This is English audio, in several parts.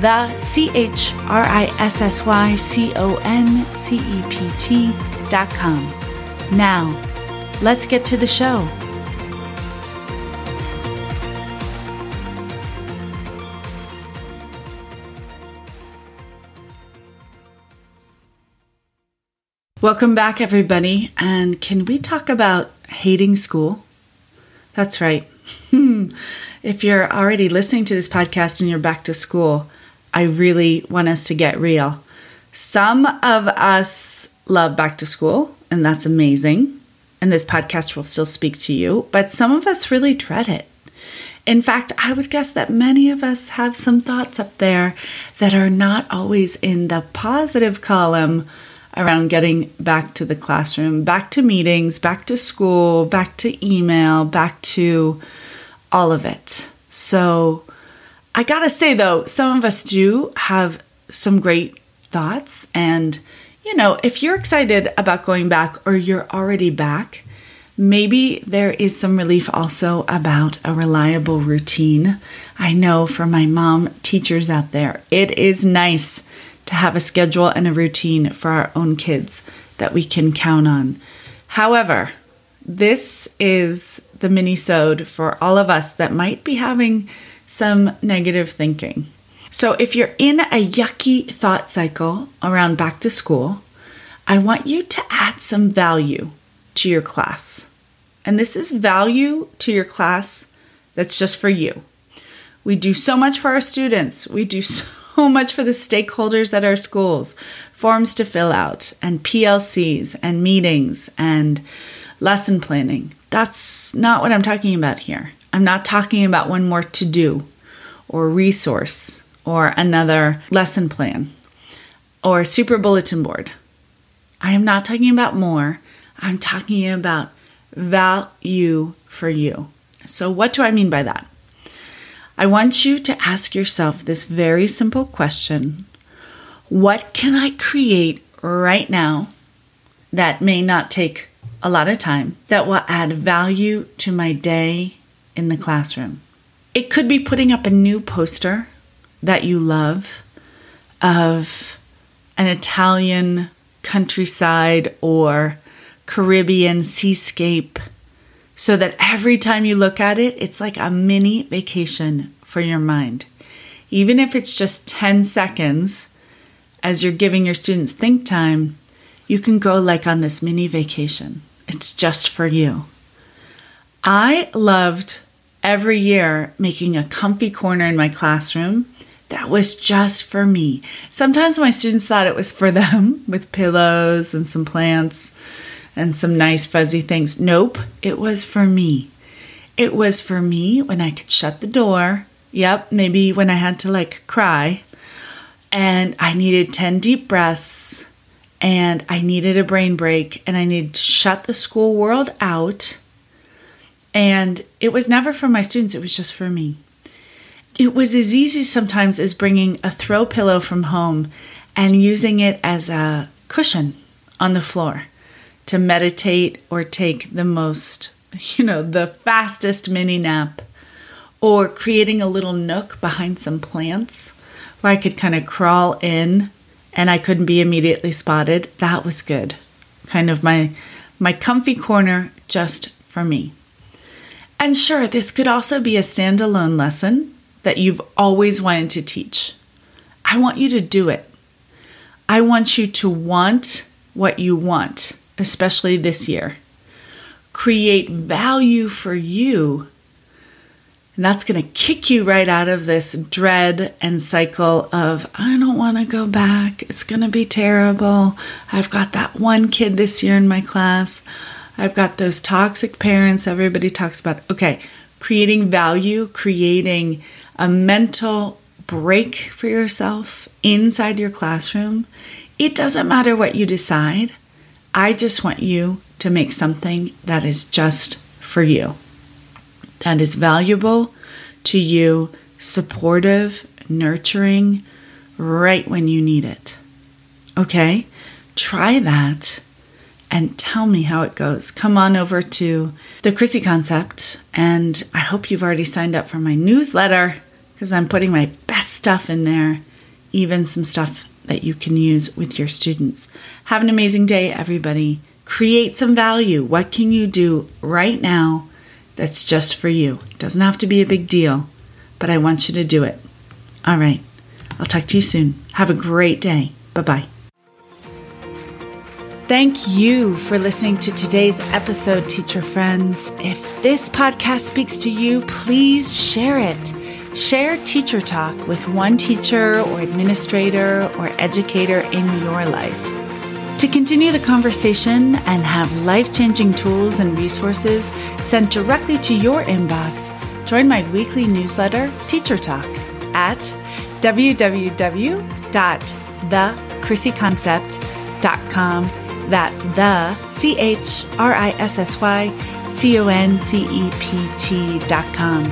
the C H R I S S Y C O N C E P T dot com. Now, let's get to the show. Welcome back, everybody. And can we talk about hating school? That's right. if you're already listening to this podcast and you're back to school, I really want us to get real. Some of us love back to school, and that's amazing. And this podcast will still speak to you, but some of us really dread it. In fact, I would guess that many of us have some thoughts up there that are not always in the positive column around getting back to the classroom, back to meetings, back to school, back to email, back to all of it. So, I gotta say though, some of us do have some great thoughts. And, you know, if you're excited about going back or you're already back, maybe there is some relief also about a reliable routine. I know for my mom teachers out there, it is nice to have a schedule and a routine for our own kids that we can count on. However, this is the mini-sode for all of us that might be having some negative thinking. So, if you're in a yucky thought cycle around back to school, I want you to add some value to your class. And this is value to your class that's just for you. We do so much for our students, we do so much for the stakeholders at our schools forms to fill out, and PLCs, and meetings, and lesson planning. That's not what I'm talking about here. I'm not talking about one more to do or resource or another lesson plan or super bulletin board. I am not talking about more. I'm talking about value for you. So, what do I mean by that? I want you to ask yourself this very simple question What can I create right now that may not take a lot of time that will add value to my day in the classroom. It could be putting up a new poster that you love of an Italian countryside or Caribbean seascape so that every time you look at it, it's like a mini vacation for your mind. Even if it's just 10 seconds as you're giving your students think time, you can go like on this mini vacation. It's just for you. I loved every year making a comfy corner in my classroom that was just for me. Sometimes my students thought it was for them with pillows and some plants and some nice fuzzy things. Nope, it was for me. It was for me when I could shut the door. Yep, maybe when I had to like cry and I needed 10 deep breaths and I needed a brain break and I needed to shut the school world out. And it was never for my students, it was just for me. It was as easy sometimes as bringing a throw pillow from home and using it as a cushion on the floor to meditate or take the most, you know, the fastest mini nap, or creating a little nook behind some plants where I could kind of crawl in and I couldn't be immediately spotted, that was good. Kind of my my comfy corner just for me. And sure, this could also be a standalone lesson that you've always wanted to teach. I want you to do it. I want you to want what you want, especially this year. Create value for you and that's going to kick you right out of this dread and cycle of, I don't want to go back. It's going to be terrible. I've got that one kid this year in my class. I've got those toxic parents everybody talks about. Okay, creating value, creating a mental break for yourself inside your classroom, it doesn't matter what you decide. I just want you to make something that is just for you, that is valuable to you, supportive, nurturing, right when you need it. Okay? Try that and tell me how it goes. Come on over to the Chrissy Concept, and I hope you've already signed up for my newsletter because I'm putting my best stuff in there, even some stuff that you can use with your students. Have an amazing day, everybody. Create some value. What can you do right now that's just for you? It doesn't have to be a big deal, but I want you to do it. All right. I'll talk to you soon. Have a great day. Bye bye. Thank you for listening to today's episode, teacher friends. If this podcast speaks to you, please share it. Share Teacher Talk with one teacher or administrator or educator in your life. To continue the conversation and have life changing tools and resources sent directly to your inbox, join my weekly newsletter, Teacher Talk, at www.thechrissyconcept.com. That's the C H R I S S Y C O N C E P T dot com.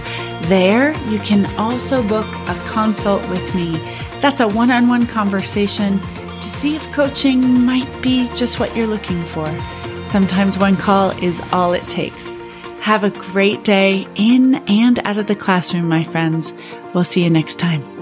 There, you can also book a consult with me. That's a one on one conversation to see if coaching might be just what you're looking for. Sometimes one call is all it takes. Have a great day in and out of the classroom, my friends. We'll see you next time.